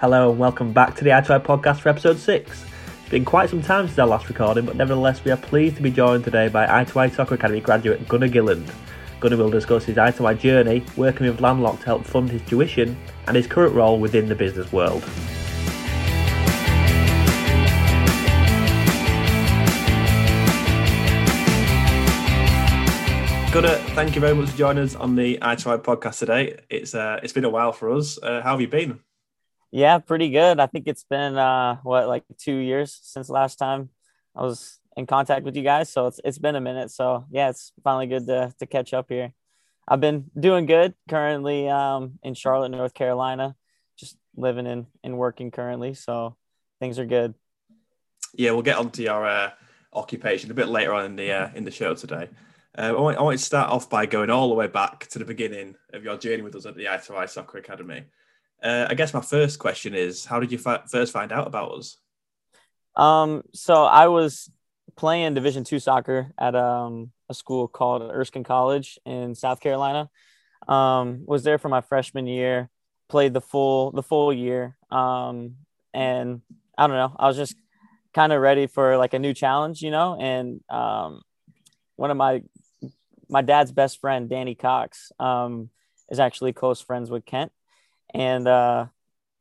Hello and welcome back to the I2I podcast for episode 6. It's been quite some time since our last recording, but nevertheless, we are pleased to be joined today by I2I Soccer Academy graduate Gunner Gilland. Gunner will discuss his I2I journey, working with Landlock to help fund his tuition, and his current role within the business world. Gunner, thank you very much for joining us on the I2I podcast today. It's uh, it's been a while for us. Uh, how have you been? Yeah, pretty good. I think it's been uh, what like two years since last time I was in contact with you guys. So it's it's been a minute. So yeah, it's finally good to to catch up here. I've been doing good currently um, in Charlotte, North Carolina, just living and, and working currently. So things are good. Yeah, we'll get onto your uh, occupation a bit later on in the uh, in the show today. Uh, I, want, I want to start off by going all the way back to the beginning of your journey with us at the I2I Soccer Academy. Uh, I guess my first question is, how did you fi- first find out about us? Um, so I was playing Division two soccer at um, a school called Erskine College in South Carolina. Um, was there for my freshman year, played the full the full year, um, and I don't know, I was just kind of ready for like a new challenge, you know. And um, one of my my dad's best friend, Danny Cox, um, is actually close friends with Kent. And uh,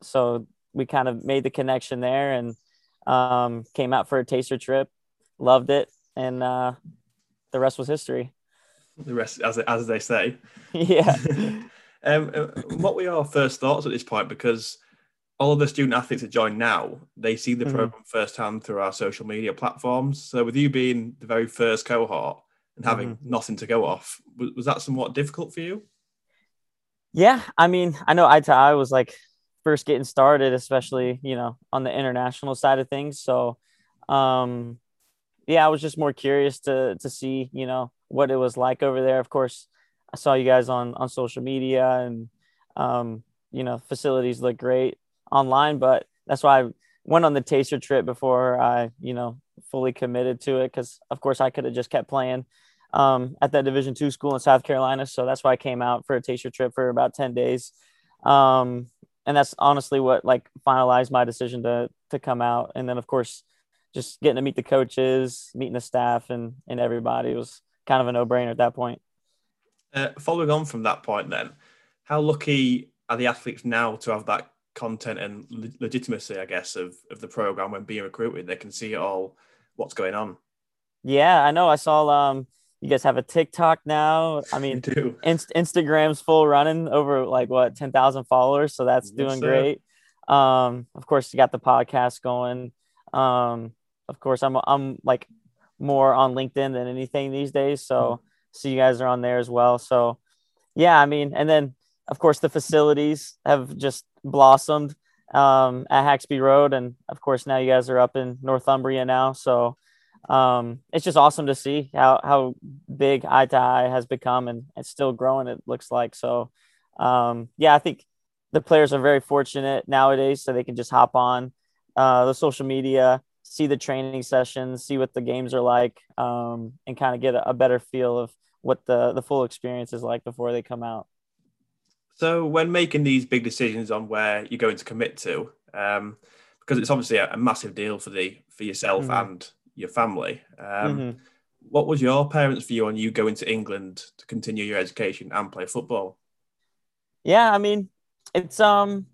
so we kind of made the connection there and um, came out for a taster trip, loved it, and uh, the rest was history. The rest, as, as they say. yeah. um, uh, what were your first thoughts at this point? Because all of the student athletes that join now, they see the mm-hmm. program firsthand through our social media platforms. So, with you being the very first cohort, and having mm-hmm. nothing to go off. Was, was that somewhat difficult for you? Yeah, I mean, I know I2I was like first getting started, especially you know on the international side of things. So, um, yeah, I was just more curious to to see you know what it was like over there. Of course, I saw you guys on on social media, and um, you know facilities look great online, but that's why I went on the taster trip before I you know fully committed to it because of course I could have just kept playing um, at that Division two school in South Carolina. So that's why I came out for a taster trip for about 10 days. Um, and that's honestly what like finalized my decision to, to come out. And then of course, just getting to meet the coaches, meeting the staff and, and everybody was kind of a no brainer at that point. Uh, following on from that point then, how lucky are the athletes now to have that content and legitimacy, I guess, of, of the program when being recruited? They can see it all, what's going on. Yeah, I know. I saw um, you guys have a TikTok now. I mean, Inst- Instagram's full running over like what 10,000 followers. So that's yes, doing sir. great. Um, of course, you got the podcast going. Um, of course, I'm, I'm like more on LinkedIn than anything these days. So mm-hmm. see you guys are on there as well. So yeah, I mean, and then of course the facilities have just blossomed um, at Haxby Road. And of course, now you guys are up in Northumbria now. So um, it's just awesome to see how, how big I2I has become and it's still growing. It looks like so. Um, yeah, I think the players are very fortunate nowadays, so they can just hop on uh, the social media, see the training sessions, see what the games are like, um, and kind of get a, a better feel of what the the full experience is like before they come out. So, when making these big decisions on where you're going to commit to, um, because it's obviously a, a, massive deal for the for yourself mm-hmm. and your family. Um, mm-hmm. What was your parents' view on you going to England to continue your education and play football? Yeah, I mean, it's um,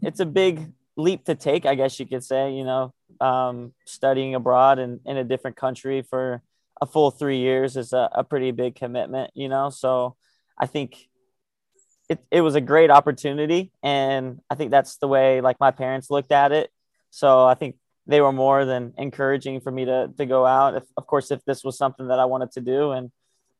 it's a big leap to take, I guess you could say. You know, um, studying abroad in in a different country for a full three years is a, a pretty big commitment. You know, so I think it, it was a great opportunity and i think that's the way like my parents looked at it so i think they were more than encouraging for me to to go out. If, of course, if this was something that I wanted to do, and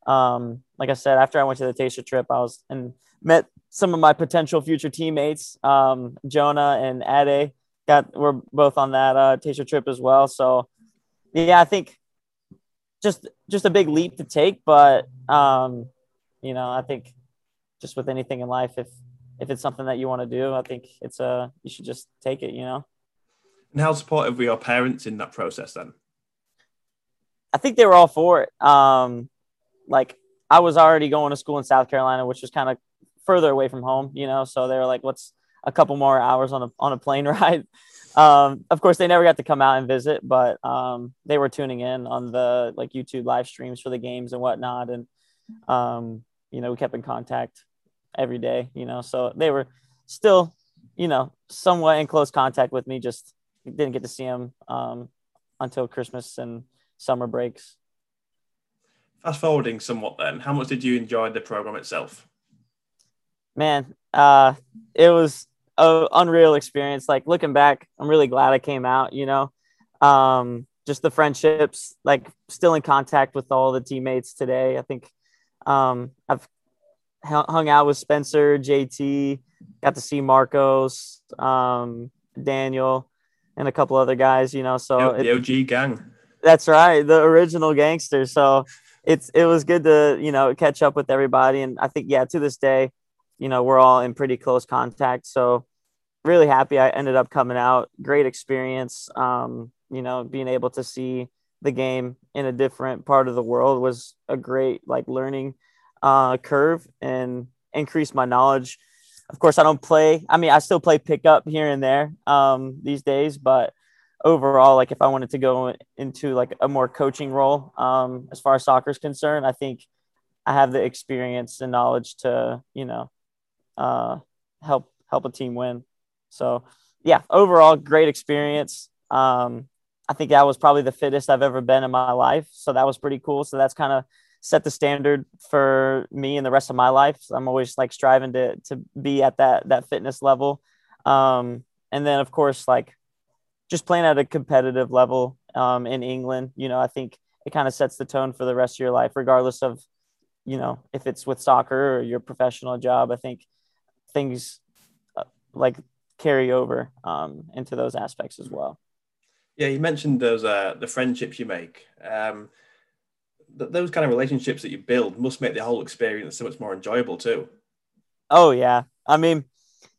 um, like I said, after I went to the taster trip, I was and met some of my potential future teammates, um, Jonah and Ade. Got we're both on that uh, taster trip as well. So yeah, I think just just a big leap to take, but um, you know, I think just with anything in life, if if it's something that you want to do, I think it's a uh, you should just take it. You know. And how supportive were your parents in that process then? I think they were all for it. Um, like I was already going to school in South Carolina, which was kind of further away from home, you know. So they were like, "Let's a couple more hours on a on a plane ride. Um, of course, they never got to come out and visit, but um, they were tuning in on the like YouTube live streams for the games and whatnot, and um, you know we kept in contact every day. You know, so they were still, you know, somewhat in close contact with me. Just didn't get to see them um, until Christmas and summer breaks. Fast forwarding somewhat, then, how much did you enjoy the program itself? Man, uh, it was an unreal experience. Like looking back, I'm really glad I came out. You know, um, just the friendships, like still in contact with all the teammates today. I think um, I've hung out with Spencer, JT, got to see Marcos, um, Daniel, and a couple other guys. You know, so the OG gang. That's right, the original gangsters. So it's it was good to you know catch up with everybody, and I think yeah, to this day, you know, we're all in pretty close contact. So really happy I ended up coming out. Great experience. Um, you know, being able to see the game in a different part of the world was a great like learning uh, curve and increase my knowledge. Of course, I don't play. I mean, I still play pickup here and there um, these days, but overall, like if I wanted to go into like a more coaching role um, as far as soccer is concerned, I think I have the experience and knowledge to you know uh, help help a team win. So yeah, overall great experience. Um, I think that was probably the fittest I've ever been in my life. So that was pretty cool. So that's kind of set the standard for me and the rest of my life. I'm always like striving to to be at that that fitness level. Um, and then of course like just playing at a competitive level um, in England, you know, I think it kind of sets the tone for the rest of your life, regardless of, you know, if it's with soccer or your professional job. I think things uh, like carry over um, into those aspects as well. Yeah, you mentioned those uh, the friendships you make. Um, th- those kind of relationships that you build must make the whole experience so much more enjoyable too. Oh yeah, I mean,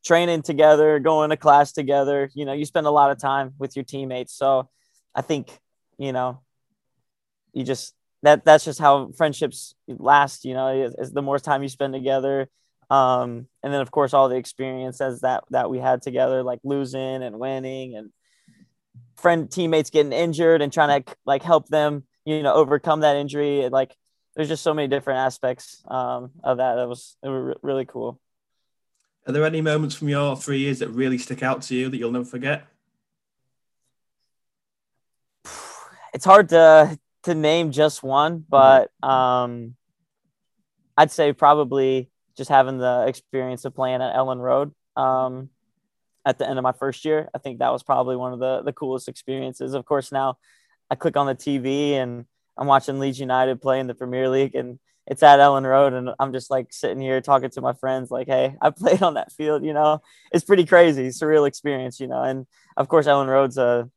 training together, going to class together. You know, you spend a lot of time with your teammates. So I think, you know, you just that that's just how friendships last, you know, is, is the more time you spend together. Um, and then of course all the experiences that that we had together, like losing and winning and friend teammates getting injured and trying to like help them, you know, overcome that injury. Like there's just so many different aspects um, of that. That was, it was really cool. Are there any moments from your three years that really stick out to you that you'll never forget? It's hard to to name just one, but um, I'd say probably just having the experience of playing at Elland Road um, at the end of my first year. I think that was probably one of the the coolest experiences. Of course, now I click on the TV and I'm watching Leeds United play in the Premier League, and it's at Elland Road, and I'm just like sitting here talking to my friends, like, "Hey, I played on that field." You know, it's pretty crazy, surreal experience. You know, and of course, Elland Road's a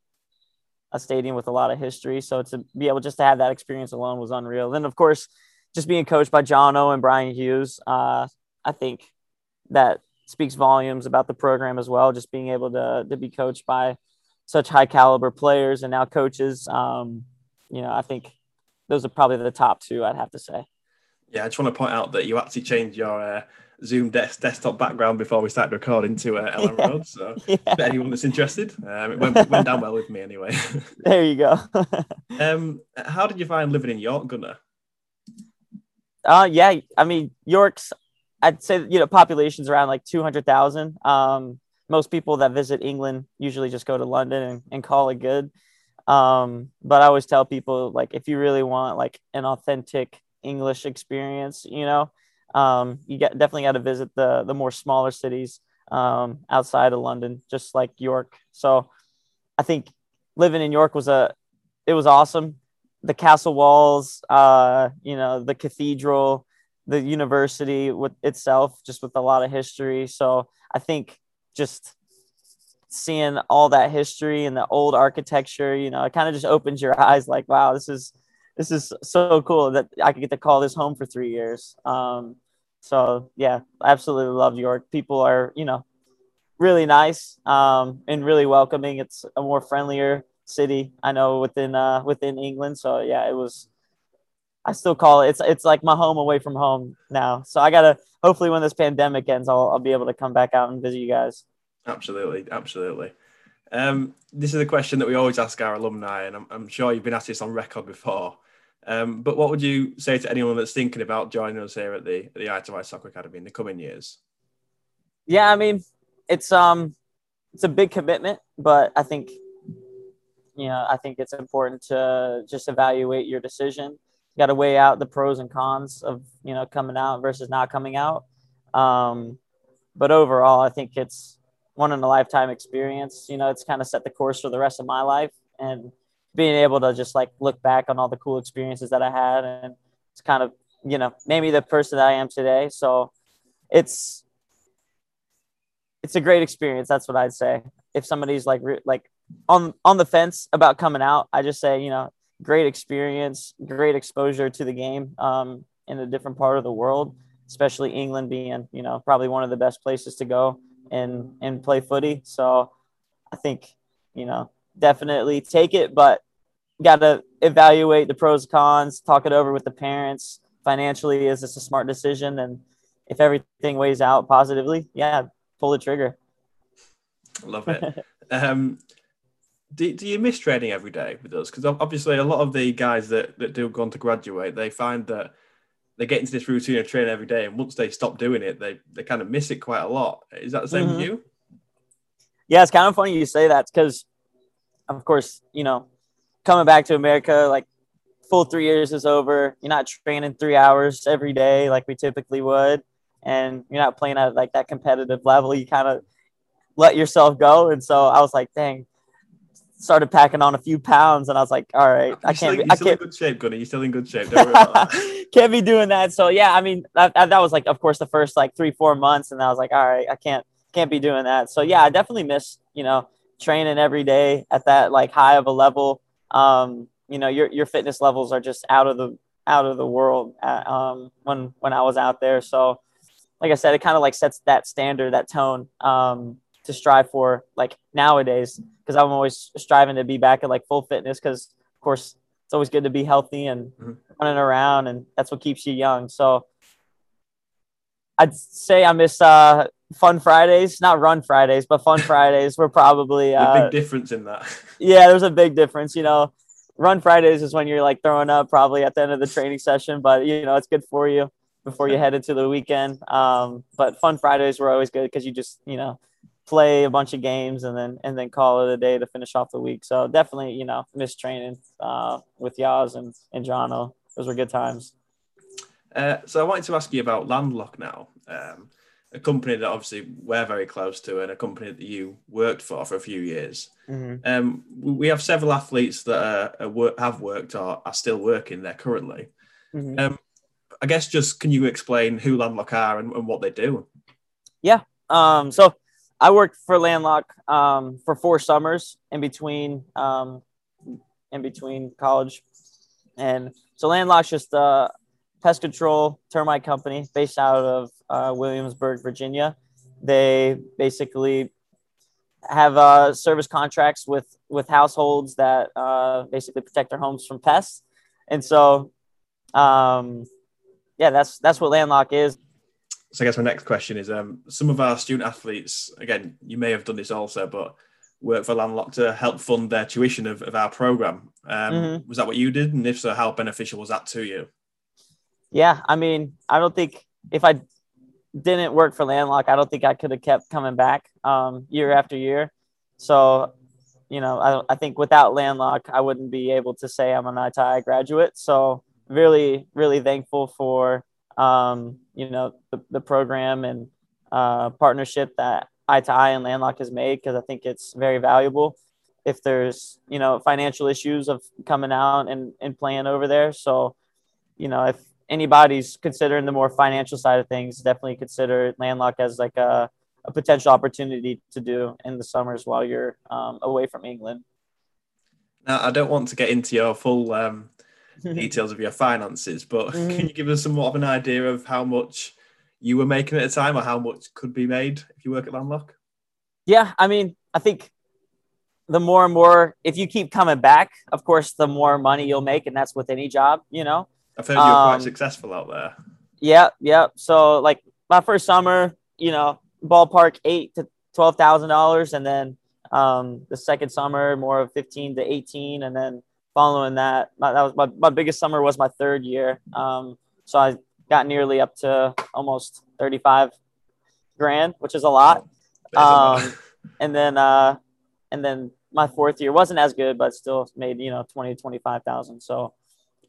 a stadium with a lot of history, so to be able just to have that experience alone was unreal. Then, of course, just being coached by Jono and Brian Hughes, uh, I think that speaks volumes about the program as well. Just being able to to be coached by such high caliber players and now coaches, um, you know, I think those are probably the top two. I'd have to say. Yeah, I just want to point out that you actually changed your uh, Zoom desk, desktop background before we started recording to uh, Elland yeah. Road. So, yeah. anyone that's interested, um, it went, went, down well with me anyway. there you go. um, how did you find living in York, Gunner? Uh, yeah, I mean, York's, I'd say, you know, population's around like 200,000. Um, most people that visit England usually just go to London and, and call it good. Um, but I always tell people, like, if you really want like an authentic English experience. You know, um, you get definitely got to visit the the more smaller cities um, outside of London, just like York. So I think living in York was a it was awesome. The castle walls, uh, you know, the cathedral, the university with itself, just with a lot of history. So I think just seeing all that history and the old architecture, you know, it kind of just opens your eyes like, wow, this is this is so cool that I could get to call this home for three years. Um, so yeah, absolutely love York. People are, you know, really nice um, and really welcoming. It's a more friendlier city, I know within uh, within England. So yeah, it was. I still call it. It's it's like my home away from home now. So I gotta hopefully when this pandemic ends, I'll I'll be able to come back out and visit you guys. Absolutely, absolutely. Um, this is a question that we always ask our alumni, and I'm, I'm sure you've been asked this on record before. Um, but what would you say to anyone that's thinking about joining us here at the at the I2I Soccer Academy in the coming years? Yeah, I mean, it's um, it's a big commitment, but I think, you know, I think it's important to just evaluate your decision. Got to weigh out the pros and cons of you know coming out versus not coming out. Um, but overall, I think it's one in a lifetime experience. You know, it's kind of set the course for the rest of my life and being able to just like look back on all the cool experiences that I had and it's kind of, you know, made me the person that I am today. So it's, it's a great experience. That's what I'd say. If somebody's like, like on, on the fence about coming out, I just say, you know, great experience, great exposure to the game um, in a different part of the world, especially England being, you know, probably one of the best places to go and and play footy. So I think you know definitely take it, but got to evaluate the pros cons, talk it over with the parents. Financially, is this a smart decision? And if everything weighs out positively, yeah, pull the trigger. Love it. um, do, do you miss training every day with us? Because obviously, a lot of the guys that, that do go on to graduate, they find that they get into this routine of training every day, and once they stop doing it, they they kind of miss it quite a lot. Is that the same mm-hmm. with you? Yeah, it's kind of funny you say that because, of course, you know, coming back to America, like full three years is over. You're not training three hours every day like we typically would, and you're not playing at like that competitive level. You kind of let yourself go, and so I was like, dang started packing on a few pounds, and I was like, all right, you're I can't. Still, be, I can't. in good shape, Gunny. You're still in good shape. can't be doing that. So yeah, I mean, that, that was like, of course, the first like three, four months, and I was like, all right, I can't, can't be doing that. So yeah, I definitely miss, you know, training every day at that like high of a level. Um, you know, your your fitness levels are just out of the out of the world. At, um, when when I was out there, so like I said, it kind of like sets that standard, that tone. Um, to strive for like nowadays because I'm always striving to be back at like full fitness because of course it's always good to be healthy and mm-hmm. running around and that's what keeps you young. So I'd say I miss uh, fun Fridays, not run Fridays, but fun Fridays were probably uh, big difference in that. yeah, there's a big difference. You know, run Fridays is when you're like throwing up probably at the end of the training session, but you know it's good for you before you head into the weekend. Um, but fun Fridays were always good because you just you know play a bunch of games and then and then call it a day to finish off the week. So definitely, you know, miss training uh, with Yaz and and Jono. Those were good times. Uh, so I wanted to ask you about Landlock now, um, a company that obviously we're very close to, and a company that you worked for for a few years. Mm-hmm. Um, we have several athletes that are, are have worked or are still working there currently. Mm-hmm. Um, I guess just can you explain who Landlock are and, and what they do? Yeah. Um, so I worked for Landlock um, for four summers in between um, in between college, and so Landlock's just a pest control termite company based out of uh, Williamsburg, Virginia. They basically have uh, service contracts with with households that uh, basically protect their homes from pests, and so um, yeah, that's that's what Landlock is so I guess my next question is um, some of our student athletes, again, you may have done this also, but work for Landlock to help fund their tuition of, of our program. Um, mm-hmm. Was that what you did? And if so, how beneficial was that to you? Yeah, I mean, I don't think if I didn't work for Landlock, I don't think I could have kept coming back um, year after year. So, you know, I, I think without Landlock, I wouldn't be able to say I'm an I2I graduate. So, really, really thankful for um, you know, the, the program and uh, partnership that I2I and Landlock has made because I think it's very valuable if there's, you know, financial issues of coming out and, and playing over there. So, you know, if anybody's considering the more financial side of things, definitely consider Landlock as like a, a potential opportunity to do in the summers while you're um, away from England. Now, I don't want to get into your full um, details of your finances, but mm. can you give us somewhat of an idea of how much you were making at a time or how much could be made if you work at Landlock? Yeah, I mean, I think the more and more, if you keep coming back, of course, the more money you'll make, and that's with any job, you know. I've heard you're um, quite successful out there. Yeah, yeah. So, like my first summer, you know, ballpark eight to twelve thousand dollars, and then um, the second summer more of fifteen to eighteen, and then following that, my, that was my, my biggest summer was my third year. Um, so I got nearly up to almost thirty five grand, which is a lot. Um, and then uh, and then my fourth year wasn't as good, but still made you know twenty twenty five thousand. So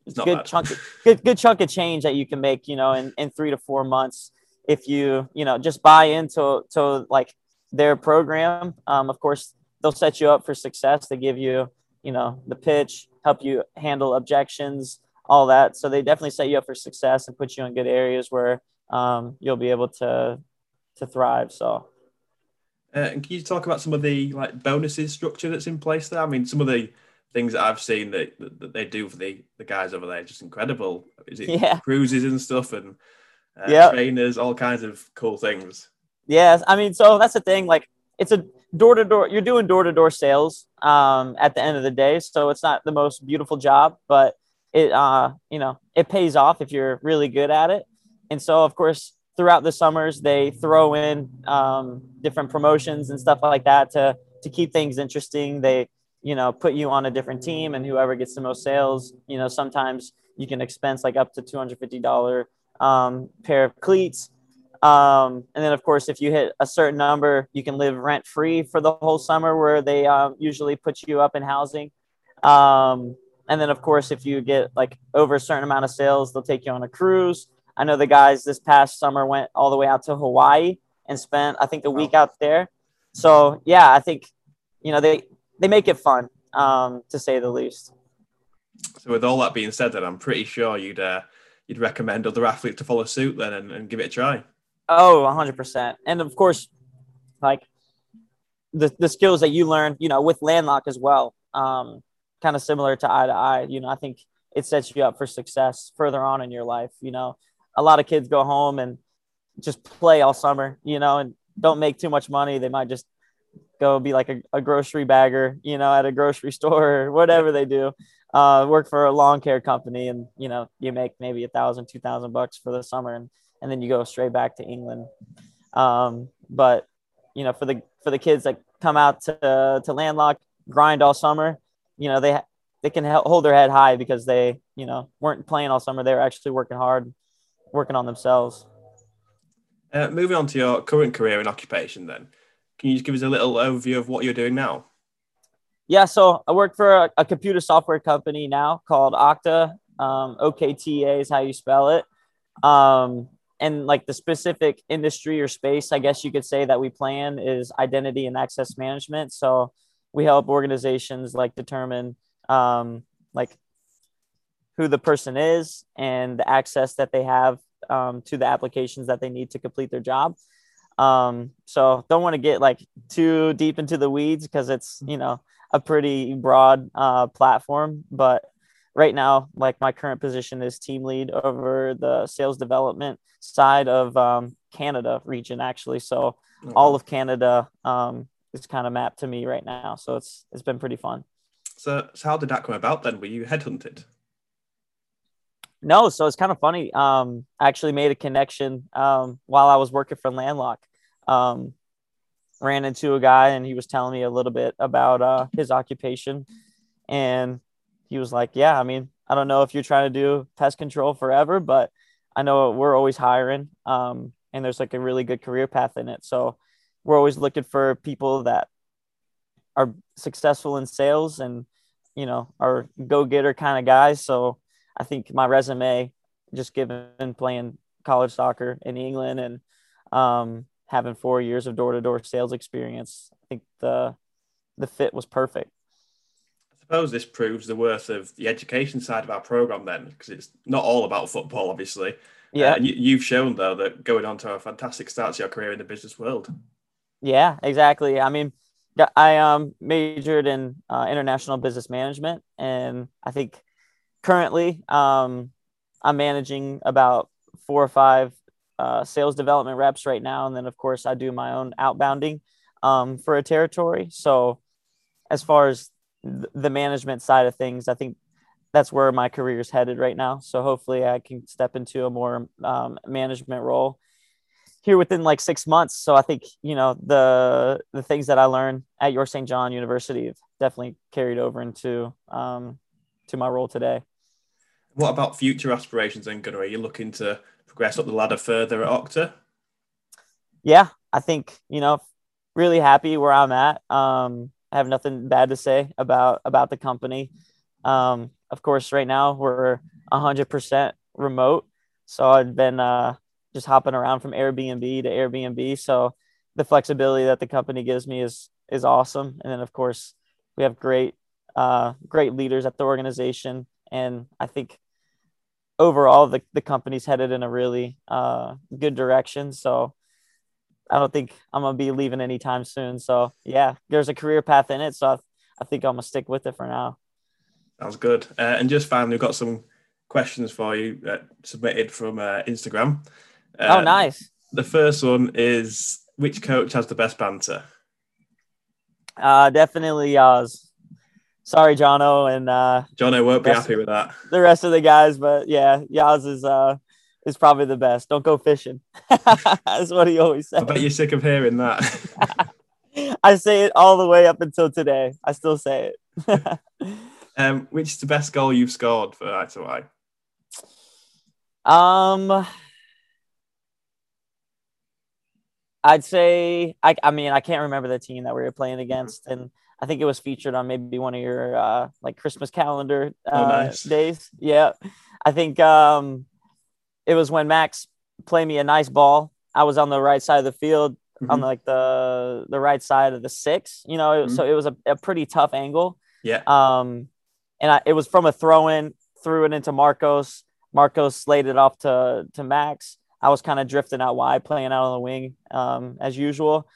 it's good bad. chunk, of, good good chunk of change that you can make, you know, in, in three to four months if you you know just buy into to like their program. Um, of course, they'll set you up for success. They give you you know the pitch, help you handle objections, all that. So they definitely set you up for success and put you in good areas where um, you'll be able to to thrive. So. Uh, and can you talk about some of the like bonuses structure that's in place there? I mean, some of the things that I've seen that, that they do for the, the guys over there just incredible. Is it yeah. cruises and stuff and uh, yeah. trainers, all kinds of cool things. Yes, I mean, so that's the thing. Like, it's a door to door. You're doing door to door sales um, at the end of the day, so it's not the most beautiful job, but it uh, you know it pays off if you're really good at it. And so, of course, throughout the summers, they throw in um, different promotions and stuff like that to to keep things interesting. They you know put you on a different team, and whoever gets the most sales, you know, sometimes you can expense like up to two hundred fifty dollar um, pair of cleats. Um, and then, of course, if you hit a certain number, you can live rent free for the whole summer, where they uh, usually put you up in housing. Um, and then, of course, if you get like over a certain amount of sales, they'll take you on a cruise. I know the guys this past summer went all the way out to Hawaii and spent, I think, a week out there. So, yeah, I think, you know, they, they make it fun, um, to say the least. So, with all that being said, then I'm pretty sure you'd uh, you'd recommend other athletes to follow suit then and, and give it a try. Oh, 100%. And of course, like the, the skills that you learn, you know, with Landlock as well, um, kind of similar to I2I, you know, I think it sets you up for success further on in your life. You know, a lot of kids go home and just play all summer, you know, and don't make too much money. They might just go be like a, a grocery bagger, you know, at a grocery store or whatever they do uh, work for a lawn care company and you know you make maybe a thousand two thousand bucks for the summer and and then you go straight back to england um, but you know for the for the kids that come out to to landlock grind all summer you know they they can hold their head high because they you know weren't playing all summer they were actually working hard working on themselves uh, moving on to your current career and occupation then can you just give us a little overview of what you're doing now yeah, so I work for a, a computer software company now called Okta. Um, OKTA is how you spell it. Um, and like the specific industry or space, I guess you could say that we plan is identity and access management. So we help organizations like determine um, like who the person is and the access that they have um, to the applications that they need to complete their job. Um, so don't want to get like too deep into the weeds because it's you know a pretty broad uh, platform. But right now, like my current position is team lead over the sales development side of um, Canada region, actually. So mm-hmm. all of Canada um, is kind of mapped to me right now. So it's it's been pretty fun. So, so how did that come about then? Were you headhunted? No, so it's kind of funny. Um, I actually made a connection um, while I was working for Landlock. Um, ran into a guy and he was telling me a little bit about uh, his occupation. And he was like, Yeah, I mean, I don't know if you're trying to do pest control forever, but I know we're always hiring. Um, and there's like a really good career path in it. So we're always looking for people that are successful in sales and, you know, are go getter kind of guys. So I think my resume, just given playing college soccer in England and, um, having four years of door to door sales experience, I think the the fit was perfect. I suppose this proves the worth of the education side of our program then, because it's not all about football, obviously. Yeah. Uh, you, have shown though that going on to a fantastic start to your career in the business world. Yeah, exactly. I mean, I um majored in uh, international business management, and I think currently um I'm managing about four or five uh, sales development reps right now. And then, of course, I do my own outbounding um, for a territory. So, as far as the management side of things, I think that's where my career is headed right now. So, hopefully, I can step into a more um, management role here within like six months. So I think you know the the things that I learned at York St. John University have definitely carried over into um, to my role today. What about future aspirations then, Gunner? Are you looking to progress up the ladder further at Okta? Yeah, I think you know, really happy where I'm at. Um, have nothing bad to say about about the company. Um, of course, right now we're 100% remote, so I've been uh, just hopping around from Airbnb to Airbnb. So the flexibility that the company gives me is is awesome. And then of course we have great uh, great leaders at the organization, and I think overall the the company's headed in a really uh, good direction. So I don't think I'm gonna be leaving anytime soon. So yeah, there's a career path in it. So I, I think I'm gonna stick with it for now. Sounds good. Uh, and just finally, we've got some questions for you uh, submitted from uh, Instagram. oh, um, nice. The first one is which coach has the best banter? Uh, definitely Yaz. Sorry, Jono, and uh, Jono won't be happy with that. The rest of the guys, but yeah, Yaz is uh is probably the best. Don't go fishing. That's what he always says. I bet you're sick of hearing that. I say it all the way up until today. I still say it. um, which is the best goal you've scored for I2I? Um, I'd say I. I mean, I can't remember the team that we were playing against, and I think it was featured on maybe one of your uh, like Christmas calendar oh, uh, oh, nice. days. Yeah, I think um, it was when Max played me a nice ball. I was on the right side of the field, mm-hmm. on like the the right side of the six. You know, mm-hmm. so it was a, a pretty tough angle. Yeah. Um, and I, it was from a throw in, threw it into Marcos. Marcos slayed it off to to Max. I was kind of drifting out wide, playing out on the wing um, as usual,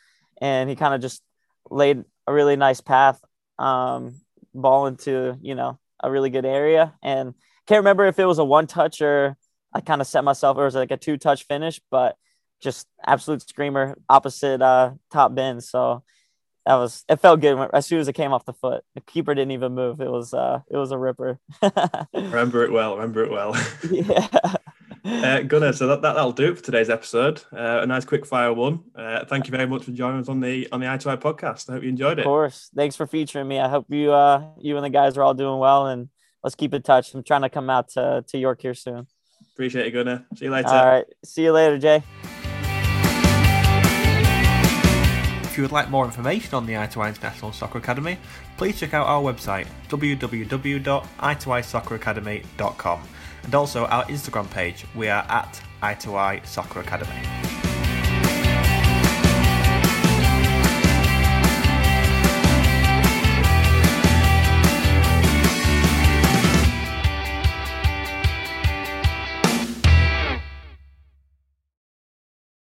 and he kind of just laid a really nice path, um, ball into you know a really good area. And can't remember if it was a one touch or I kind of set myself it was like a two touch finish, but just absolute screamer opposite uh, top bin. So that was it felt good as soon as it came off the foot. The keeper didn't even move. It was uh it was a ripper. remember it well. Remember it well. yeah. Uh, Gunner, so that, that that'll do it for today's episode. Uh, a nice quick fire one. Uh, thank you very much for joining us on the on the I2I podcast. I hope you enjoyed it. Of course. Thanks for featuring me. I hope you uh you and the guys are all doing well and let's keep in touch. I'm trying to come out to, to York here soon. Appreciate it, Gunner. See you later. All right. See you later, Jay. If you would like more information on the I2I International Soccer Academy, please check out our website www.i2isocceracademy.com and also our Instagram page. We are at I2I Soccer Academy.